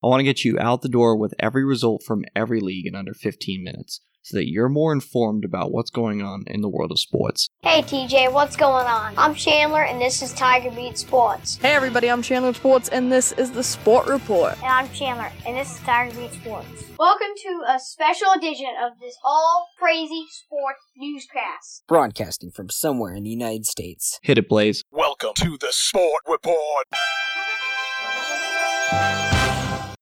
I want to get you out the door with every result from every league in under 15 minutes so that you're more informed about what's going on in the world of sports. Hey TJ, what's going on? I'm Chandler and this is Tiger Beat Sports. Hey everybody, I'm Chandler Sports and this is the Sport Report. And I'm Chandler and this is Tiger Beat Sports. Welcome to a special edition of this all crazy sports newscast. Broadcasting from somewhere in the United States. Hit it, Blaze. Welcome to the Sport Report.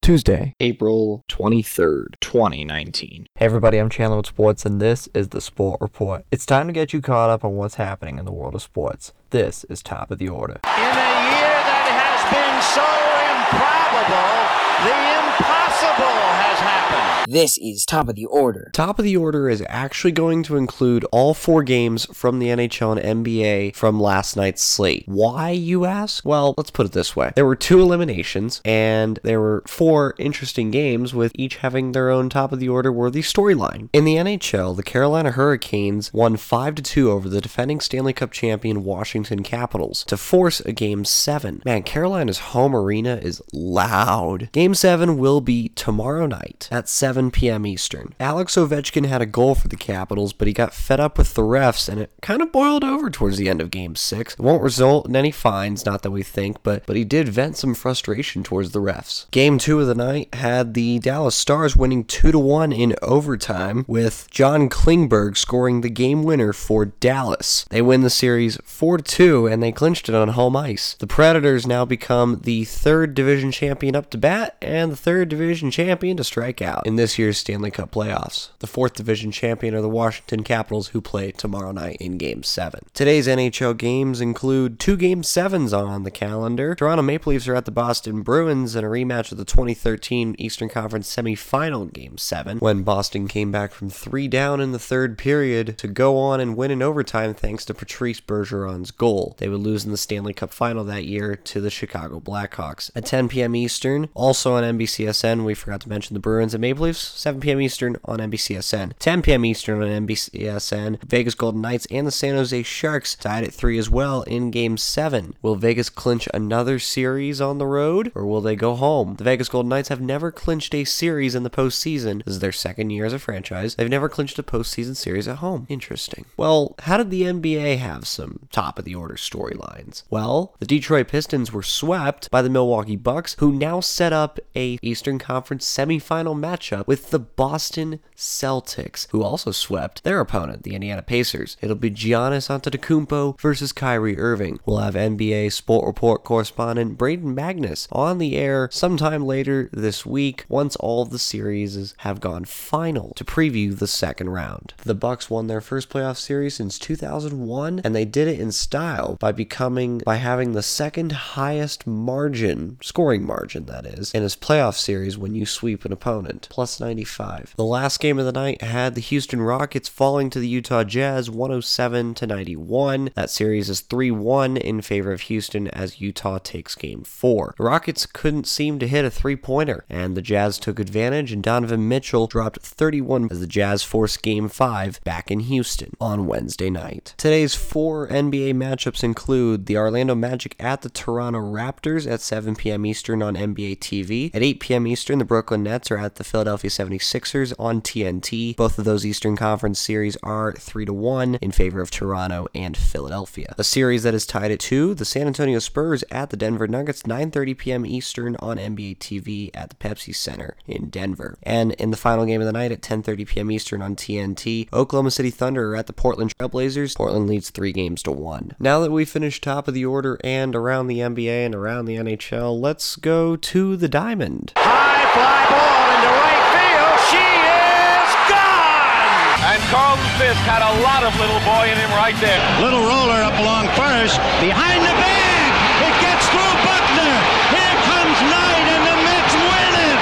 Tuesday, April 23rd, 2019. Hey everybody, I'm Chandler with Sports, and this is the Sport Report. It's time to get you caught up on what's happening in the world of sports. This is top of the order. In a year that has been so improbable, the impossible has happened. This is Top of the Order. Top of the order is actually going to include all four games from the NHL and NBA from last night's slate. Why, you ask? Well, let's put it this way there were two eliminations, and there were four interesting games, with each having their own top of the order worthy storyline. In the NHL, the Carolina Hurricanes won 5 2 over the defending Stanley Cup champion Washington Capitals to force a game 7. Man, Carolina's home arena is loud. Game 7 will be tomorrow night at 7 p.m. Eastern. Alex Ovechkin had a goal for the Capitals, but he got fed up with the refs, and it kind of boiled over towards the end of Game 6. It won't result in any fines, not that we think, but, but he did vent some frustration towards the refs. Game 2 of the night had the Dallas Stars winning 2 1 in overtime, with John Klingberg scoring the game winner for Dallas. They win the series 4 2, and they clinched it on home ice. The Predators now become the third division champion up to bat, and the third division champion to strike out in this year's Stanley Cup playoffs. The fourth division champion are the Washington Capitals, who play tomorrow night in Game 7. Today's NHL games include two Game 7s on the calendar. Toronto Maple Leafs are at the Boston Bruins in a rematch of the 2013 Eastern Conference semifinal Game 7, when Boston came back from three down in the third period to go on and win in overtime thanks to Patrice Bergeron's goal. They would lose in the Stanley Cup final that year to the Chicago Blackhawks. At 10 p.m. Eastern, also on NBCSN, we forgot to mention the Bruins and Maple Leafs, 7 p.m. Eastern on NBCSN. 10 p.m. Eastern on NBCSN, Vegas Golden Knights and the San Jose Sharks tied at 3 as well in Game 7. Will Vegas clinch another series on the road, or will they go home? The Vegas Golden Knights have never clinched a series in the postseason. This is their second year as a franchise. They've never clinched a postseason series at home. Interesting. Well, how did the NBA have some top of the order storylines? Well, the Detroit Pistons were swept by the Milwaukee Bucks, who now set up a Eastern Conference semifinal matchup with the Boston Celtics, who also swept their opponent, the Indiana Pacers. It'll be Giannis Antetokounmpo versus Kyrie Irving. We'll have NBA Sport Report correspondent Braden Magnus on the air sometime later this week once all the series have gone final to preview the second round. The Bucks won their first playoff series since 2001 and they did it in style by becoming by having the second highest margin, scoring margin that is, in his playoff series when you sweep an opponent, plus 95. The last game of the night had the Houston Rockets falling to the Utah Jazz 107 to 91. That series is 3-1 in favor of Houston as Utah takes game 4. The Rockets couldn't seem to hit a three-pointer and the Jazz took advantage and Donovan Mitchell dropped 31 as the Jazz forced game 5 back in Houston on Wednesday night. Today's four NBA matchups include the Orlando Magic at the Toronto Raptors at 7 p.m. Eastern on NBA TV. At 8 p.m. Eastern, the Brooklyn Nets are at the Philadelphia 76ers on TNT. Both of those Eastern Conference series are 3 to 1 in favor of Toronto and Philadelphia. A series that is tied at 2, the San Antonio Spurs at the Denver Nuggets 9:30 p.m. Eastern on NBA TV at the Pepsi Center in Denver. And in the final game of the night at 10:30 p.m. Eastern on TNT, Oklahoma City Thunder are at the Portland Trailblazers. Portland leads 3 games to 1. Now that we've finished top of the order and around the NBA and around the NHL, let's go to the Diamond. High fly ball into right field. She is gone. And Carlton Fisk had a lot of little boy in him right there. Little roller up along first. Behind the bag. It gets through Buckner. Here comes Knight and the Mets win it.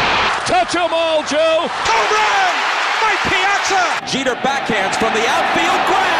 Touch 'em all, Joe. Home run. Mike Piazza. Jeter backhands from the outfield grass.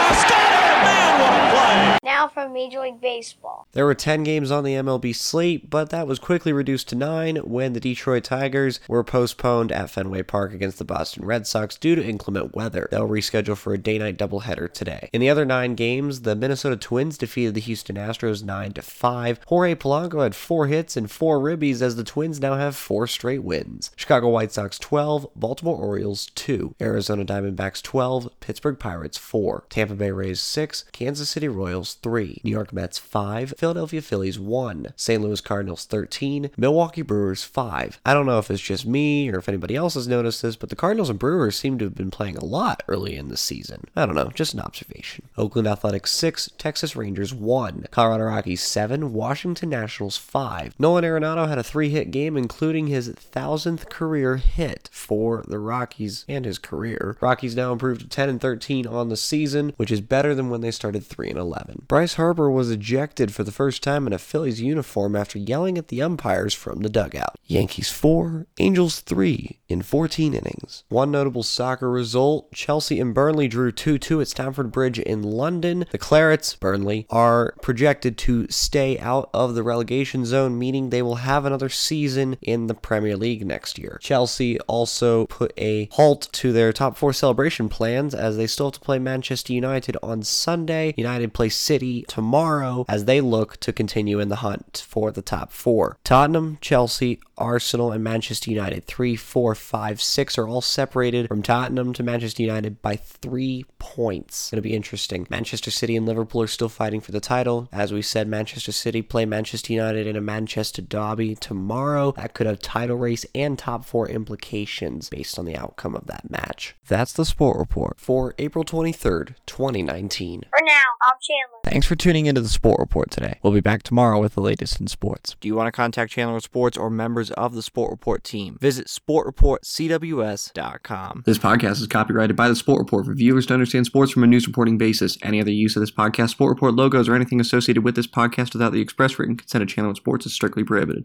Now from Major League Baseball. There were 10 games on the MLB slate, but that was quickly reduced to 9 when the Detroit Tigers were postponed at Fenway Park against the Boston Red Sox due to inclement weather. They'll reschedule for a day night doubleheader today. In the other 9 games, the Minnesota Twins defeated the Houston Astros 9 to 5. Jorge Polanco had 4 hits and 4 ribbies as the Twins now have 4 straight wins. Chicago White Sox 12, Baltimore Orioles 2, Arizona Diamondbacks 12, Pittsburgh Pirates 4, Tampa Bay Rays 6, Kansas City Royals 3, New York Mets 5, Philadelphia Phillies 1, St. Louis Cardinals 13, Milwaukee Brewers 5. I don't know if it's just me or if anybody else has noticed this, but the Cardinals and Brewers seem to have been playing a lot early in the season. I don't know, just an observation. Oakland Athletics 6, Texas Rangers 1, Colorado Rockies 7, Washington Nationals 5. Nolan Arenado had a three hit game, including his thousandth career hit for the Rockies and his career. Rockies now improved to 10 and 13 on the season, which is better than when they started 3 and 11. Bryce Harper was ejected for the first time in a Phillies uniform after yelling at the umpires from the dugout. Yankees 4, Angels 3 in 14 innings. One notable soccer result Chelsea and Burnley drew 2 2 at Stamford Bridge in London. The Clarets, Burnley, are projected to stay out of the relegation zone, meaning they will have another season in the Premier League next year. Chelsea also put a halt to their top four celebration plans as they still have to play Manchester United on Sunday. United play City tomorrow as they look to continue in the hunt for the top four. Tottenham, Chelsea, Arsenal, and Manchester United, three, four, five, six, are all separated from Tottenham to Manchester United by three points. It'll be interesting. Manchester City and Liverpool are still fighting for the title. As we said, Manchester City play Manchester United in a Manchester derby tomorrow. That could have title race and top four implications based on the outcome of that match. That's the Sport Report for April 23rd, 2019. For now, I'm Chandler. Thanks for tuning into the Sport Report today. We'll be back tomorrow with the latest in sports. Do you want to contact Chandler Sports or members of the Sport Report team? Visit sportreportcws.com. This podcast is copyrighted by the Sport Report for viewers to understand sports from a news reporting basis. Any other use of this podcast, Sport Report logos, or anything associated with this podcast without the express written consent of Chandler Sports is strictly prohibited.